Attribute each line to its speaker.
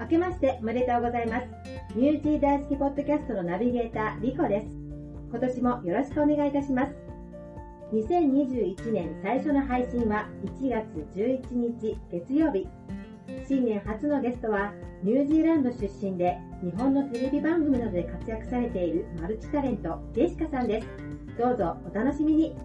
Speaker 1: 明けましておめでとうございます。ニュージー大好きポッドキャストのナビゲーター、リコです。今年もよろしくお願いいたします。2021年最初の配信は1月11日月曜日。新年初のゲストはニュージーランド出身で日本のテレビ番組などで活躍されているマルチタレント、ジェシカさんです。どうぞお楽しみに。